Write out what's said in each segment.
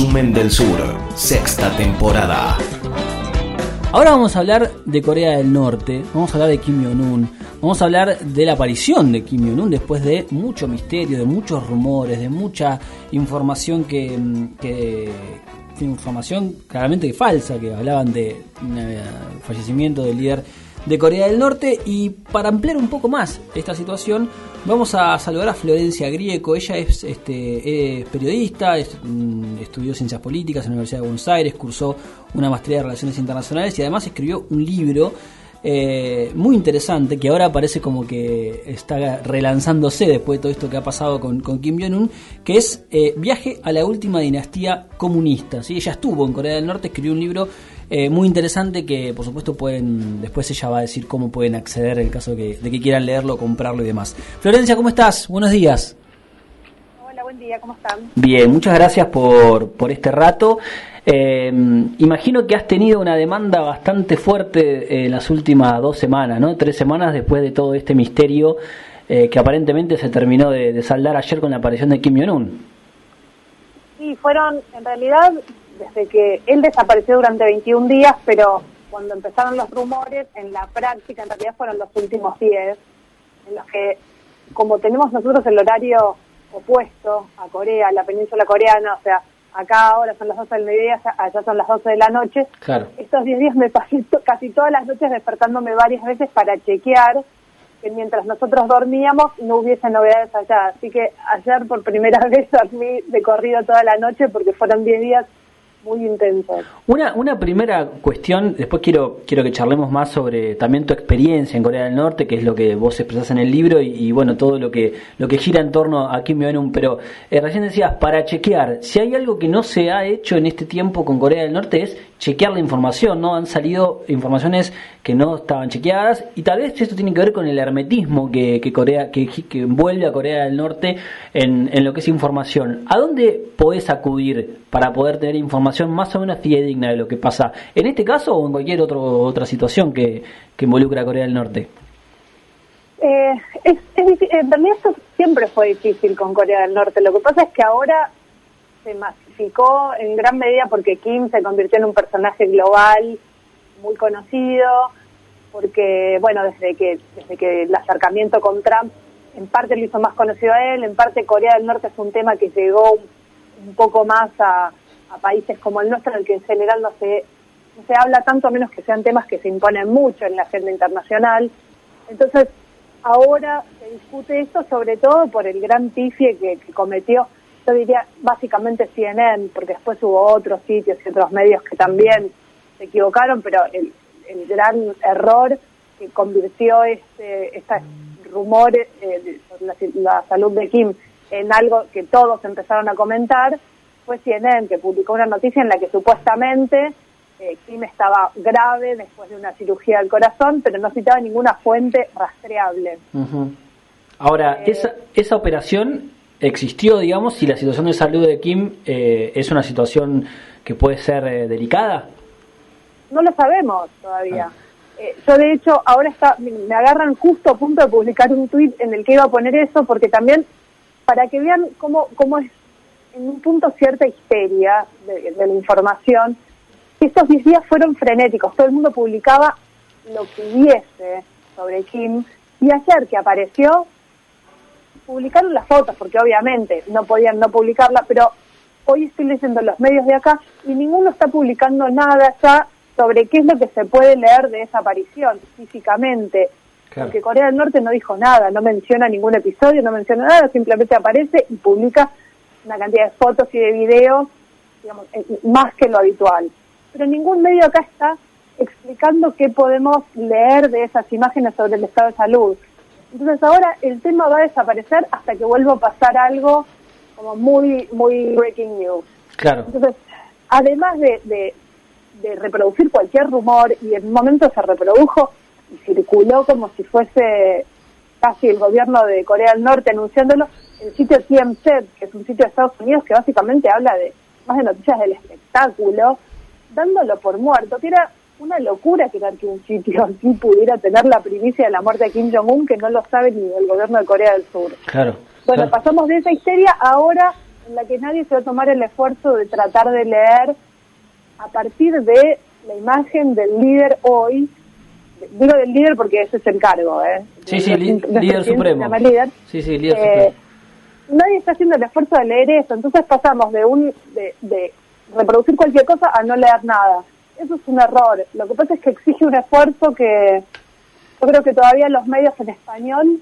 Resumen del Sur, sexta temporada. Ahora vamos a hablar de Corea del Norte, vamos a hablar de Kim Jong-un, vamos a hablar de la aparición de Kim Jong-un después de mucho misterio, de muchos rumores, de mucha información que, que información claramente falsa, que hablaban de eh, fallecimiento del líder de Corea del Norte y para ampliar un poco más esta situación vamos a saludar a Florencia Grieco, ella es, este, periodista, mm, estudió ciencias políticas en la Universidad de Buenos Aires, cursó una maestría de relaciones internacionales y además escribió un libro eh, muy interesante que ahora parece como que está relanzándose después de todo esto que ha pasado con, Kim Jong-un, que es eh, Viaje a la última dinastía comunista. ¿sí? Ella estuvo en Corea del Norte, escribió un libro eh, muy interesante que por supuesto pueden, después ella va a decir cómo pueden acceder en el caso de que quieran leerlo, comprarlo y demás. Florencia, ¿cómo estás? Buenos días. Hola, buen día, ¿cómo están? Bien, muchas gracias por, por este rato. Eh, imagino que has tenido una demanda bastante fuerte en las últimas dos semanas, ¿no? Tres semanas después de todo este misterio eh, que aparentemente se terminó de, de, saldar ayer con la aparición de Kim Jong-un. Sí, fueron en realidad desde que él desapareció durante 21 días, pero cuando empezaron los rumores, en la práctica en realidad fueron los últimos 10, en los que, como tenemos nosotros el horario opuesto a Corea, la península coreana, o sea, acá ahora son las 12 del mediodía, allá son las 12 de la noche, claro. estos 10 días me pasé casi todas las noches despertándome varias veces para chequear que mientras nosotros dormíamos no hubiese novedades allá. Así que ayer por primera vez dormí de corrido toda la noche porque fueron 10 días muy intenso. Una, una primera cuestión, después quiero, quiero que charlemos más sobre también tu experiencia en Corea del Norte, que es lo que vos expresás en el libro y, bueno, todo lo que, lo que gira en torno a Kim Jong-un. Pero eh, recién decías, para chequear, si hay algo que no se ha hecho en este tiempo con Corea del Norte es chequear la información, ¿no? Han salido informaciones que no estaban chequeadas y tal vez esto tiene que ver con el hermetismo que, que Corea, que, que envuelve a Corea del Norte en, en lo que es información. ¿A dónde podés acudir para poder tener información más o menos fidedigna de lo que pasa en este caso o en cualquier otro, otra situación que, que involucra a Corea del Norte? Eh, es, es, en realidad esto siempre fue difícil con Corea del Norte. Lo que pasa es que ahora se masificó en gran medida porque Kim se convirtió en un personaje global muy conocido, porque, bueno, desde que, desde que el acercamiento con Trump en parte lo hizo más conocido a él, en parte Corea del Norte es un tema que llegó un poco más a, países como el nuestro, en el que en general no se, no se habla tanto, a menos que sean temas que se imponen mucho en la agenda internacional. Entonces, ahora se discute esto sobre todo por el gran tifie que, cometió, yo diría básicamente CNN, porque después hubo otros sitios y otros medios que también se equivocaron, pero el, el gran error que convirtió este, este rumor eh, sobre la salud de Kim en algo que todos empezaron a comentar, fue CNN, que publicó una noticia en la que supuestamente eh, Kim estaba grave después de una cirugía del corazón, pero no citaba ninguna fuente rastreable. Ahora, eh, esa, esa operación existió, digamos, si la situación de salud de Kim eh, es una situación que puede ser delicada. No lo sabemos todavía. Ah. yo de hecho ahora está, me agarran justo a punto de publicar un tuit en el que iba a poner eso porque también para que vean cómo, cómo es en un punto cierta histeria de, la información. Estos 10 días fueron frenéticos, todo el mundo publicaba lo que hubiese sobre Kim y ayer que apareció publicaron las fotos porque obviamente no podían no publicarla, pero hoy estoy leyendo los medios de acá y ninguno está publicando nada ya sobre qué es lo que se puede leer de esa aparición físicamente. Porque Corea del Norte no dijo nada, no menciona ningún episodio, no menciona nada, simplemente aparece y publica una cantidad de fotos y de videos, digamos, eh, más que lo habitual. Pero ningún medio acá está explicando qué podemos leer de esas imágenes sobre el estado de salud. Entonces ahora el tema va a desaparecer hasta que vuelva a pasar algo como muy, muy breaking news. Claro. Entonces, además de, de, de reproducir cualquier rumor, y en un momento se reprodujo, y circuló como si fuese casi el gobierno de Corea del Norte anunciándolo, el sitio TMZ, que es un sitio de Estados Unidos que básicamente habla de más de noticias del espectáculo, dándolo por muerto, que era una locura creer que un sitio así pudiera tener la primicia de la muerte de Kim Jong-un, que no lo sabe ni el gobierno de Corea del Sur. Claro. Bueno, pasamos de esa histeria, ahora en la que nadie se va a tomar el esfuerzo de tratar de leer a partir de la imagen del líder hoy, digo del líder porque ese es el cargo, ¿eh? Sí, sí, líder supremo. Sí, sí, líder eh, Nadie está haciendo el esfuerzo de leer eso, entonces pasamos de un de, reproducir cualquier cosa a no leer nada. Eso es un error. Lo que pasa es que exige un esfuerzo que yo creo que todavía los medios en español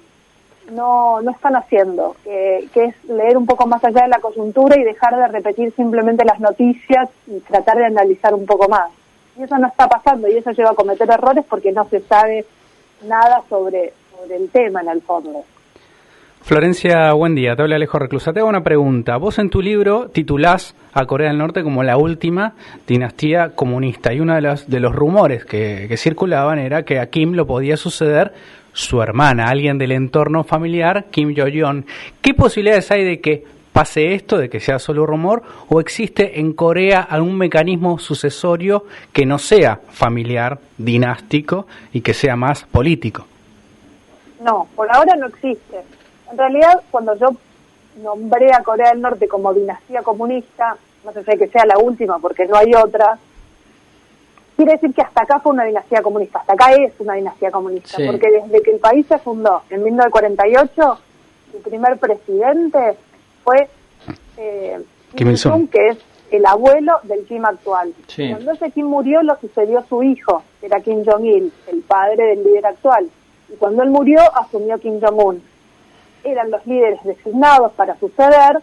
no, no están haciendo, que, que es leer un poco más allá de la coyuntura y dejar de repetir simplemente las noticias y tratar de analizar un poco más. Y eso no está pasando y eso lleva a cometer errores porque no se sabe nada sobre el tema en el fondo. Florencia, buen día. Te habla Alejo Reclusa. Te hago una pregunta. Vos en tu libro titulás a Corea del Norte como la última dinastía comunista y uno de los, de los rumores que, circulaban era que a Kim lo podía suceder su hermana, alguien del entorno familiar, Kim Jo-yeon. ¿Qué posibilidades hay de que pase esto, de que sea solo rumor, o existe en Corea algún mecanismo sucesorio que no sea familiar, dinástico y que sea más político? No, por ahora no existe. En realidad, cuando yo nombré a Corea del Norte como dinastía comunista, no sé si que sea la última porque no hay otra, quiere decir que hasta acá fue una dinastía comunista, hasta acá es una dinastía comunista, porque desde que el país se fundó en 1948, su primer presidente fue eh, Kim Il-sung, que es el abuelo del Kim actual. Cuando ese Kim murió, lo sucedió su hijo, que era Kim Jong-il, el padre del líder actual. Y cuando él murió, asumió Kim Jong-un. Eran los líderes designados para suceder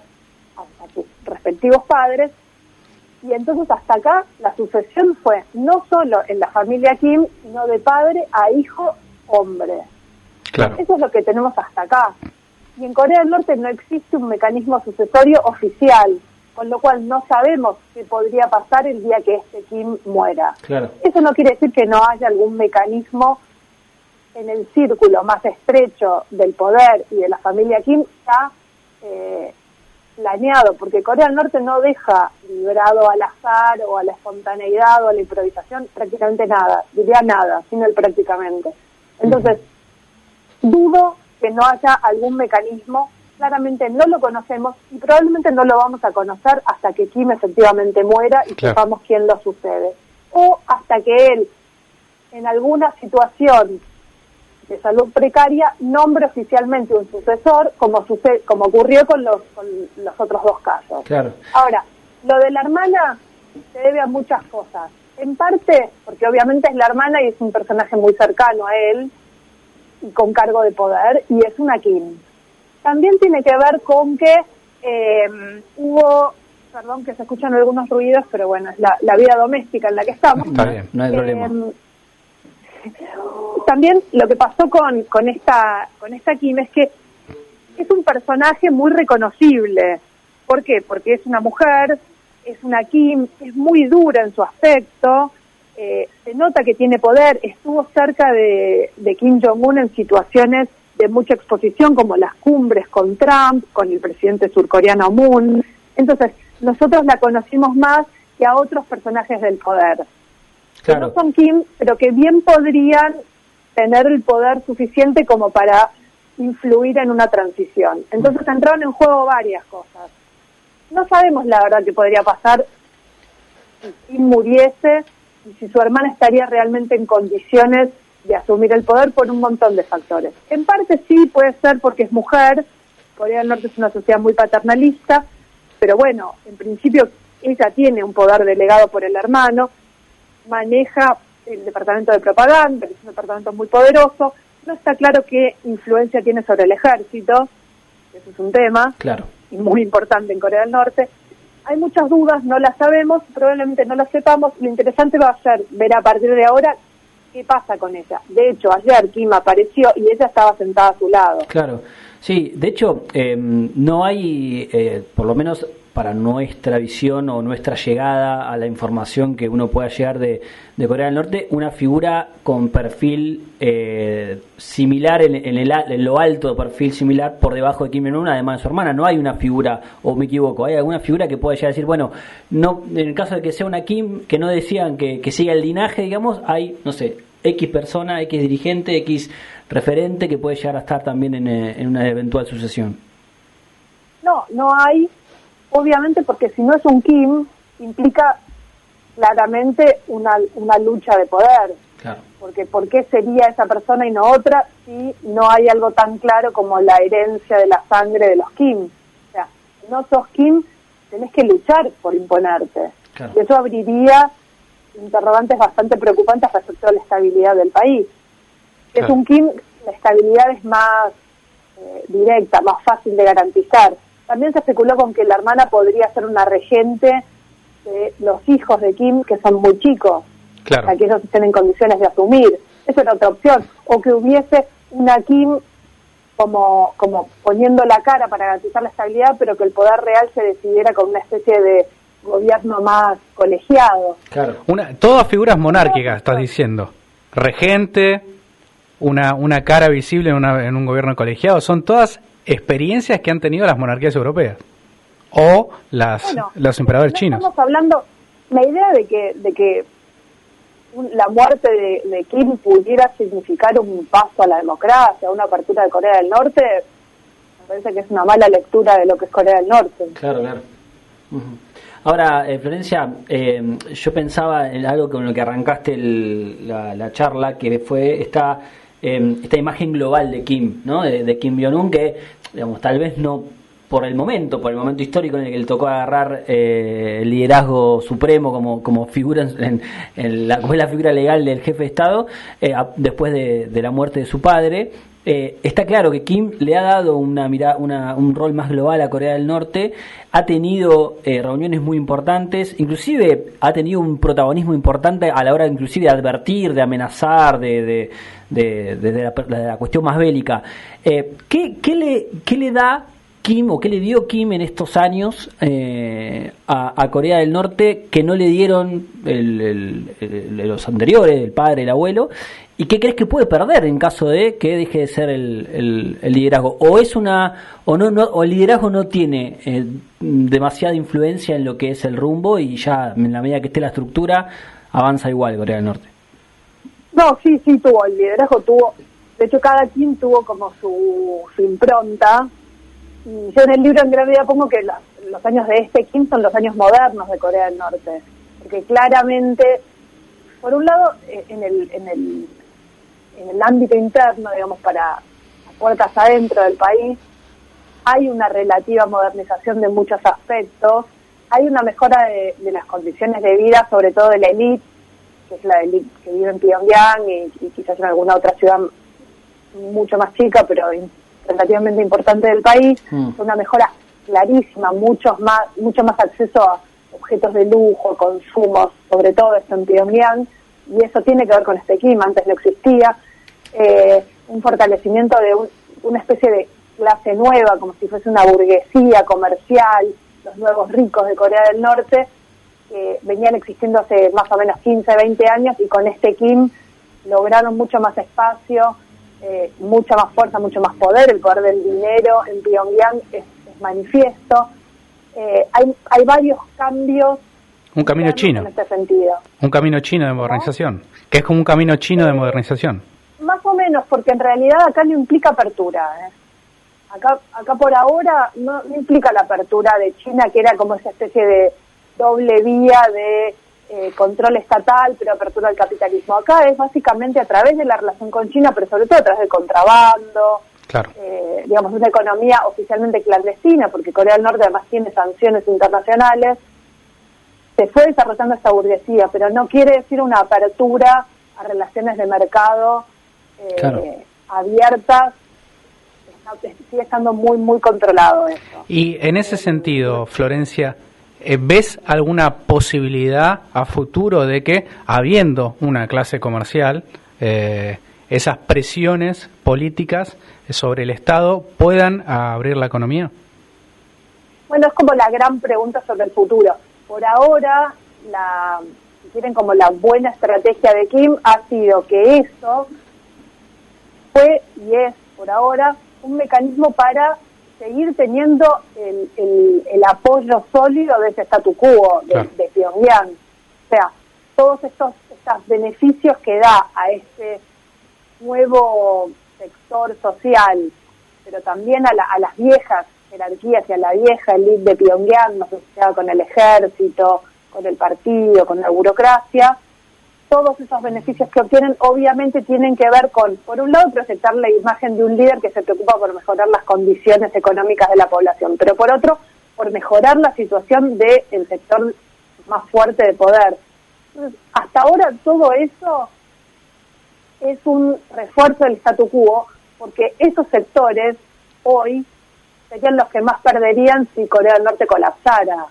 a sus respectivos padres y entonces hasta acá la sucesión fue no solo en la familia Kim, sino de padre a hijo hombre. Claro. Eso es lo que tenemos hasta acá. Y en Corea del Norte no existe un mecanismo sucesorio oficial, con lo cual no sabemos qué podría pasar el día que este Kim muera. Claro. Eso no quiere decir que no haya algún mecanismo en el círculo más estrecho del poder y de la familia Kim ya eh, planeado, porque Corea del Norte no deja librado al azar o a la espontaneidad o a la improvisación prácticamente nada, diría nada, sino el prácticamente. Entonces, dudo que no haya algún mecanismo, claramente no lo conocemos y probablemente no lo vamos a conocer hasta que Kim efectivamente muera y sepamos quién lo sucede. O hasta que él, en alguna situación de salud precaria nombre oficialmente un sucesor, como sucede, como ocurrió con los, con los otros dos casos. Claro. Ahora, lo de la hermana se debe a muchas cosas. En parte, porque obviamente es la hermana y es un personaje muy cercano a él y con cargo de poder, y es una Kim. También tiene que ver con que eh, hubo, perdón que se escuchan algunos ruidos, pero bueno, es la, la vida doméstica en la que estamos. Está bien, no hay problema. Eh, también lo que pasó con, con, esta, con esta Kim es que es un personaje muy reconocible. ¿Por qué? Porque es una mujer, es una Kim, es muy dura en su aspecto, eh, se nota que tiene poder, estuvo cerca de, de Kim Jong-un en situaciones de mucha exposición, como las cumbres con Trump, con el presidente surcoreano Moon. Entonces, nosotros la conocimos más que a otros personajes del poder que no son Kim, pero que bien podrían tener el poder suficiente como para influir en una transición. Entonces entraron en juego varias cosas. No sabemos la verdad qué podría pasar si muriese y si su hermana estaría realmente en condiciones de asumir el poder por un montón de factores. En parte sí puede ser porque es mujer, Corea del Norte es una sociedad muy paternalista, pero bueno, en principio ella tiene un poder delegado por el hermano, maneja el departamento de propaganda, que es un departamento muy poderoso. No está claro qué influencia tiene sobre el ejército, eso es un tema claro. y muy importante en Corea del Norte. Hay muchas dudas, no las sabemos, probablemente no las sepamos. Lo interesante va a ser ver a partir de ahora qué pasa con ella. De hecho, ayer Kim apareció y ella estaba sentada a su lado. Claro, sí, de hecho, eh, no hay, eh, por lo menos para nuestra visión o nuestra llegada a la información que uno pueda llegar de, Corea del Norte, una figura con perfil eh, similar, en, el, en, lo alto de perfil similar por debajo de Kim Jong-un, además de su hermana. No hay una figura, o me equivoco, hay alguna figura que pueda llegar a decir, bueno, no en el caso de que sea una Kim, que no decían que, que siga el linaje, digamos, hay, no sé, X persona, X dirigente, X referente que puede llegar a estar también en, eh, en una eventual sucesión. No, no hay obviamente porque si no es un Kim, implica claramente una, una lucha de poder. Claro. Porque ¿por qué sería esa persona y no otra si no hay algo tan claro como la herencia de la sangre de los Kim? O sea, no sos Kim, tenés que luchar por imponerte. Claro. Y eso abriría interrogantes bastante preocupantes respecto a la estabilidad del país. Es un Kim, la estabilidad es más eh, directa, más fácil de garantizar. También se especuló con que la hermana podría ser una regente de los hijos de Kim, que son muy chicos, Claro. para que ellos estén en condiciones de asumir. Esa era otra opción. O que hubiese una Kim como, como poniendo la cara para garantizar la estabilidad, pero que el poder real se decidiera con una especie de gobierno más colegiado. Claro. Una, todas figuras monárquicas, estás diciendo. Regente, una, una cara visible en, una- en un gobierno colegiado, son todas experiencias que han tenido las monarquías europeas. O las, Bueno, los emperadores no chinos. Estamos hablando, la idea de que, de que un- la muerte de, de Kim pudiera significar un paso a la democracia, una apertura de Corea del Norte, me parece que es una mala lectura de lo que es Corea del Norte. Claro, claro. Ahora, eh, Florencia, eh, yo pensaba en algo con lo que arrancaste el- la, la charla, que fue esta, eh, esta imagen global de Kim, ¿no? De, Kim Jong-un, que, digamos, tal vez no por el momento, por el momento histórico en el que le tocó agarrar eh, el liderazgo supremo como, como figura en, en- la, figura legal del jefe de Estado, eh, después de, de la muerte de su padre, eh, está claro que Kim le ha dado una, mira, una, un rol más global a Corea del Norte, ha tenido eh, reuniones muy importantes, inclusive ha tenido un protagonismo importante a la hora inclusive de advertir, de amenazar, de, de, de- la, cuestión más bélica. Eh, ¿qué, qué le, ¿Qué le da Kim o qué le dio Kim en estos años eh, a, Corea del Norte que no le dieron el- los anteriores, el padre, el abuelo? ¿Y qué crees que puede perder en caso de que deje de ser el, liderazgo? ¿O es una o no, o el liderazgo no tiene eh, demasiada influencia en lo que es el rumbo y ya en la medida que esté la estructura avanza igual Corea del Norte? No, sí, sí tuvo, el liderazgo tuvo, de hecho cada Kim tuvo como su, su impronta, y yo en el libro en gran medida pongo que la- los años de este Kim son los años modernos de Corea del Norte, porque claramente, por un lado, eh, en el, en el, en el ámbito interno, digamos, para puertas adentro del país, hay una relativa modernización de muchos aspectos, hay una mejora de, de las condiciones de vida, sobre todo de la élite, que es la élite que vive en Pyongyang y, y quizás en alguna otra ciudad mucho más chica, pero relativamente importante del país, Mm. una mejora clarísima, muchos más, mucho más acceso a objetos de lujo, consumos, sobre todo esto en Pyongyang, y eso tiene que ver con este clima, antes no existía, eh, un fortalecimiento de un- una especie de clase nueva, como si fuese una burguesía comercial, los nuevos ricos de Corea del Norte, que venían existiendo hace más o menos 15, 20 años y con este Kim lograron mucho más espacio, eh, mucha más fuerza, mucho más poder, el poder del dinero en Pyongyang es, es manifiesto. Eh, hay, hay varios cambios Un camino chino. en este sentido. Un camino chino de modernización. Que es como un camino chino de modernización. Más o menos, porque en realidad acá no implica apertura. ¿eh? Acá, acá por ahora no, no implica la apertura de China, que era como esa especie de doble vía de eh, control estatal, pero apertura al capitalismo. Acá es básicamente a través de la relación con China, pero sobre todo a través del contrabando, Claro. eh, digamos, una economía oficialmente clandestina, porque Corea del Norte además tiene sanciones internacionales, se fue desarrollando esta burguesía, pero no quiere decir una apertura a relaciones de mercado eh, Claro. abiertas, sigue estando muy, muy controlado eso. Y en ese sentido, Florencia, eh, ¿ves alguna posibilidad a futuro de que, habiendo una clase comercial, eh, esas presiones políticas sobre el Estado puedan abrir la economía? Bueno, es como la gran pregunta sobre el futuro. Por ahora, la, si quieren, como la buena estrategia de Kim ha sido que eso fue y es, por ahora, un mecanismo para seguir teniendo el, el- el apoyo sólido de ese statu quo de, Claro. de Pyongyang. O sea, todos estos, estos beneficios que da a este nuevo sector social, pero también a, la- a las viejas jerarquía hacia la vieja elite de Pyongyang, asociada con el ejército, con el partido, con la burocracia, todos esos beneficios que obtienen obviamente tienen que ver con, por un lado, proyectar la imagen de un líder que se preocupa por mejorar las condiciones económicas de la población, pero por otro, por mejorar la situación del sector más fuerte de poder. hasta ahora todo eso es un refuerzo del statu quo, porque esos sectores hoy serían los que más perderían si Corea del Norte colapsara.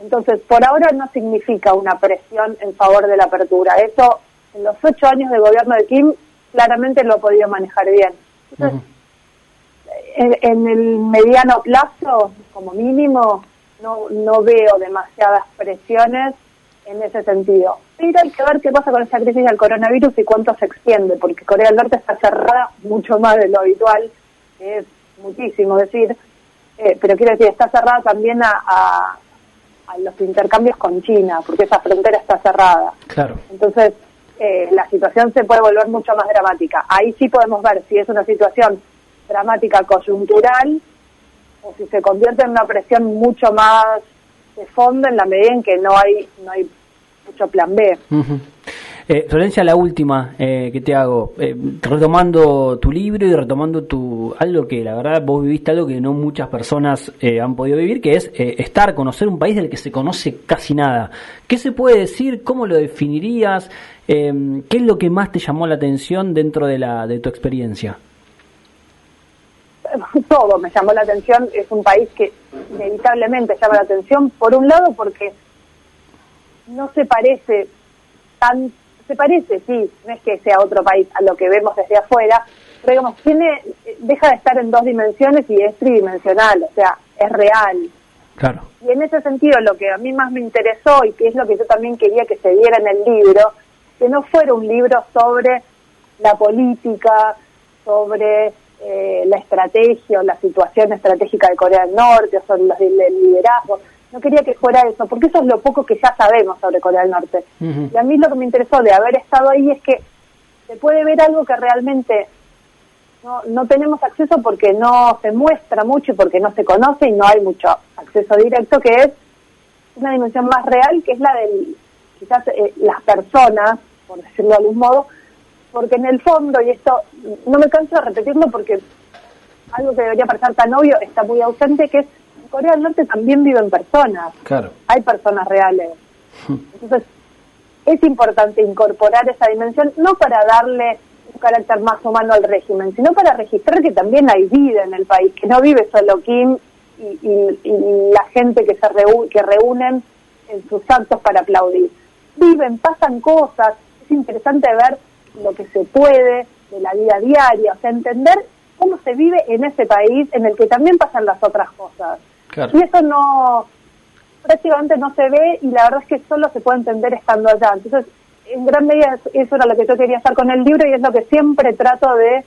Entonces, por ahora no significa una presión en favor de la apertura. Eso, en los ocho años de gobierno de Kim, claramente lo ha podido manejar bien. Entonces, en, el mediano plazo, como mínimo, no, no veo demasiadas presiones en ese sentido. Pero hay que ver qué pasa con esa crisis del coronavirus y cuánto se extiende, porque Corea del Norte está cerrada mucho más de lo habitual, que es muchísimo decir, eh, pero quiero decir, está cerrada también a, a, los intercambios con China, porque esa frontera está cerrada. Claro. Entonces, eh, la situación se puede volver mucho más dramática. Ahí sí podemos ver si es una situación dramática coyuntural o si se convierte en una presión mucho más de fondo en la medida en que no hay no hay mucho plan B. Eh, Florencia, la última eh, que te hago, eh, retomando tu libro y retomando tu algo que la verdad vos viviste algo que no muchas personas han podido vivir, que es estar, conocer un país del que se conoce casi nada. ¿Qué se puede decir? ¿Cómo lo definirías? ¿Qué es lo que más te llamó la atención dentro de, la, de tu experiencia? Todo me llamó la atención. Es un país que inevitablemente llama la atención, por un lado porque no se parece tan se parece, sí, no es que sea otro país a lo que vemos desde afuera, pero digamos, tiene, deja de estar en dos dimensiones y es tridimensional, o sea, es real. Claro. Y en ese sentido, lo que a mí más me interesó y que es lo que yo también quería que se diera en el libro, que no fuera un libro sobre la política, sobre eh, la estrategia o la situación estratégica de Corea del Norte, o sobre los liderazgos, no quería que fuera eso, porque eso es lo poco que ya sabemos sobre Corea del Norte. Y a mí lo que me interesó de haber estado ahí es que se puede ver algo que realmente no, no tenemos acceso porque no se muestra mucho y porque no se conoce y no hay mucho acceso directo, que es una dimensión más real, que es la de quizás eh, las personas, por decirlo de algún modo, porque en el fondo, y esto no me canso de repetirlo porque algo que debería parecer tan obvio está muy ausente, que es Corea del Norte también viven personas. Claro. Hay personas reales. Entonces, es importante incorporar esa dimensión, no para darle un carácter más humano al régimen, sino para registrar que también hay vida en el país, que no vive solo Kim y, la gente que se que reúnen en sus actos para aplaudir. Viven, pasan cosas, es interesante ver lo que se puede de la vida diaria, o sea, entender cómo se vive en ese país en el que también pasan las otras cosas. Y eso no, prácticamente no se ve y la verdad es que solo se puede entender estando allá. Entonces, en gran medida eso era lo que yo quería hacer con el libro y es lo que siempre trato de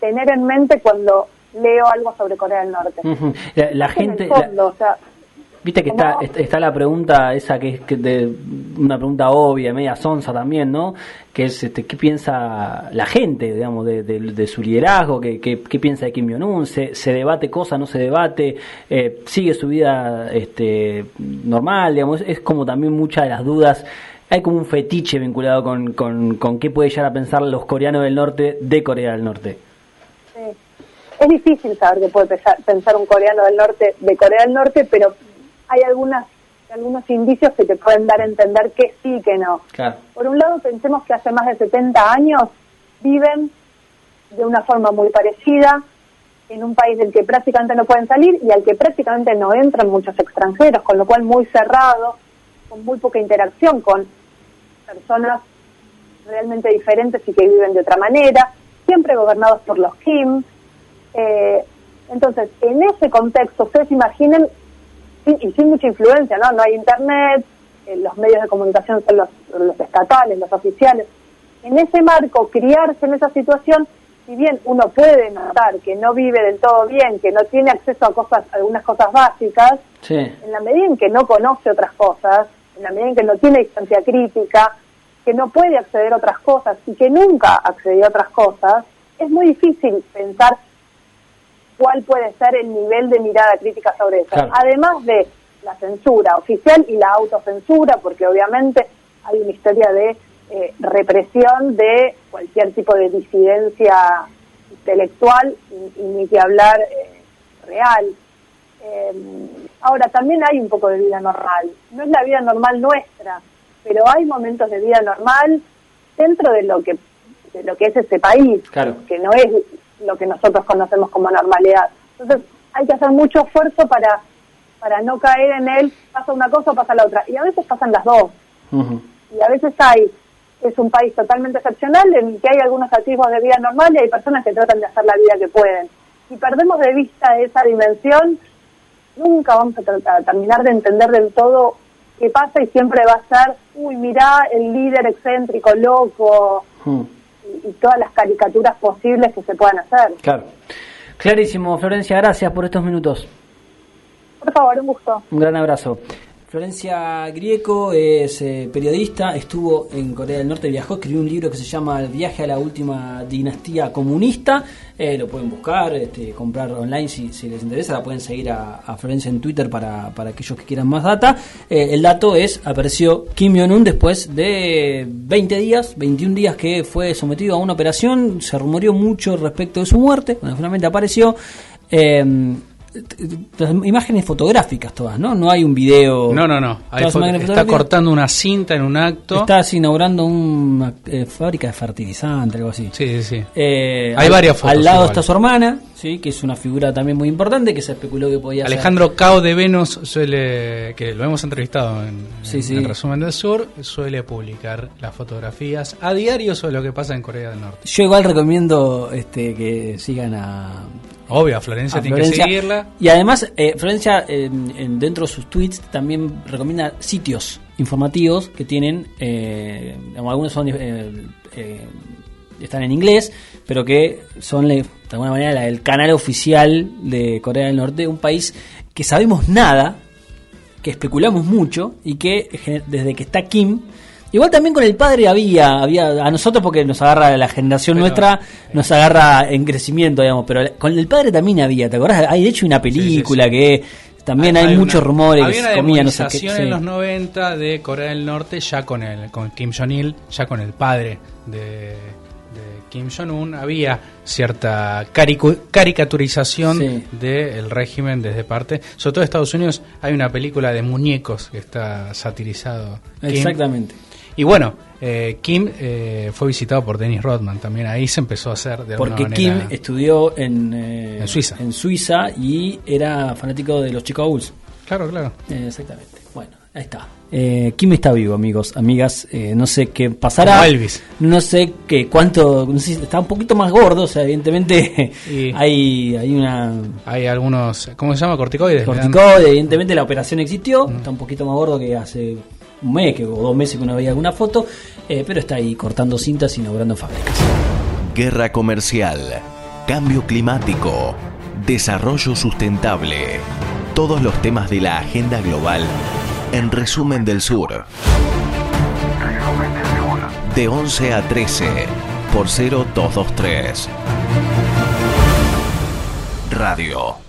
tener en mente cuando leo algo sobre Corea del Norte. La, gente... o sea, Viste que está, está la pregunta esa que es de, una pregunta obvia, media sonsa también, ¿no? Que es este, qué piensa la gente, digamos, de, su liderazgo, qué, qué, piensa de Kim Jong-un, ¿Se, se debate cosa, no se debate, eh, sigue su vida este, normal, digamos, es como también muchas de las dudas hay como un fetiche vinculado con, con, con, qué puede llegar a pensar los coreanos del norte de Corea del Norte. Sí. Es difícil saber qué puede pensar un coreano del norte de Corea del Norte, pero hay algunas algunos indicios que te pueden dar a entender que sí, que no. Por un lado, pensemos que hace más de 70 años viven de una forma muy parecida en un país del que prácticamente no pueden salir y al que prácticamente no entran muchos extranjeros, con lo cual muy cerrado, con muy poca interacción con personas realmente diferentes y que viven de otra manera, siempre gobernados por los Kim. Eh, entonces, en ese contexto, ustedes imaginen y sin mucha influencia, ¿no? No hay internet, eh, los medios de comunicación son los, los estatales, los oficiales. En ese marco, criarse en esa situación, si bien uno puede notar que no vive del todo bien, que no tiene acceso a cosas, algunas cosas básicas, en la medida en que no conoce otras cosas, en la medida en que no tiene distancia crítica, que no puede acceder a otras cosas y que nunca accedió a otras cosas, es muy difícil pensar cuál puede ser el nivel de mirada crítica sobre eso. Claro. Además de la censura oficial y la autocensura, porque obviamente hay una historia de eh, represión de cualquier tipo de disidencia intelectual y, y ni que hablar eh, real. Eh, ahora, también hay un poco de vida normal. No es la vida normal nuestra, pero hay momentos de vida normal dentro de lo que de lo que es ese país, Claro. que no es lo que nosotros conocemos como normalidad. Entonces, hay que hacer mucho esfuerzo para para no caer en él, pasa una cosa o pasa la otra. Y a veces pasan las dos. Y a veces hay, es un país totalmente excepcional en el que hay algunos atisbos de vida normal y hay personas que tratan de hacer la vida que pueden. Si perdemos de vista esa dimensión, nunca vamos a, tratar- a terminar de entender del todo qué pasa y siempre va a ser, uy, mirá el líder excéntrico, loco, y todas las caricaturas posibles que se puedan hacer. Claro. Clarísimo, Florencia, gracias por estos minutos. Por favor, un gusto. Un gran abrazo. Florencia Grieco es eh, periodista, estuvo en Corea del Norte, viajó, escribió un libro que se llama El viaje a la última dinastía comunista. Eh, lo pueden buscar, este, comprar online si, les interesa. La pueden seguir a, Florencia en Twitter para, para aquellos que quieran más data. Eh, el dato es, apareció Kim Jong-un después de 20 días, 21 días que fue sometido a una operación. Se rumoreó mucho respecto de su muerte, cuando finalmente apareció. Las imágenes fotográficas todas, ¿no? No hay un video. No, no, no. Está cortando una cinta en un acto. Estás inaugurando una eh, fábrica de fertilizante, algo así. Sí, sí, sí. Eh, Hay al- varias fotos Al lado igual. está su hermana, sí, que es una figura también muy importante que se especuló que podía ser. Alejandro Cao de Venus suele, que lo hemos entrevistado en, Sí, en sí. el resumen del sur, suele publicar las fotografías a diario sobre lo que pasa en Corea del Norte. Yo igual recomiendo este, que sigan a, Obvio, a Florencia a tiene Florencia. que seguirla. Y además, eh, Florencia, en- en- dentro de sus tweets, también recomienda sitios informativos que tienen, eh, algunos son eh, eh, están en inglés, pero que son de alguna manera el canal oficial de Corea del Norte, un país que sabemos nada, que especulamos mucho y que desde que está Kim Igual también con el padre había, había a nosotros porque nos agarra la generación Pero, nuestra, nos agarra en crecimiento, digamos, pero con el padre también había, ¿te acordás? Hay de hecho una película sí, sí. que también hay, una- muchos rumores Había una comía, no sé qué. en los 90 de Corea del Norte ya con el con Kim Jong-il, ya con el padre de, de Kim Jong-un. Había cierta caricaturización Sí. del régimen desde parte. Sobre todo en Estados Unidos hay una película de muñecos que está satirizado. Kim. Y bueno, eh, Kim eh, fue visitado por Dennis Rodman también. Ahí se empezó a hacer de alguna Porque Kim manera. estudió en, eh, En Suiza. en Suiza y era fanático de los Chicago Bulls. Claro, claro. Eh, exactamente. Bueno, ahí está. Eh, Kim está vivo, amigos, amigas. Eh, no sé qué pasará. Como Elvis. No sé qué cuánto. No sé si está un poquito más gordo. O sea, evidentemente Y- hay, hay una Hay algunos, ¿cómo se llama? Corticoides. le dan- corticoide. Evidentemente la operación existió. Está un poquito más gordo que hace un mes que, o dos meses que uno veía alguna foto. eh, pero está ahí cortando cintas, inaugurando fábricas. Guerra comercial, cambio climático, desarrollo sustentable. Todos los temas de la agenda global en Resumen del Sur. De 11 a 13 por 0223. Radio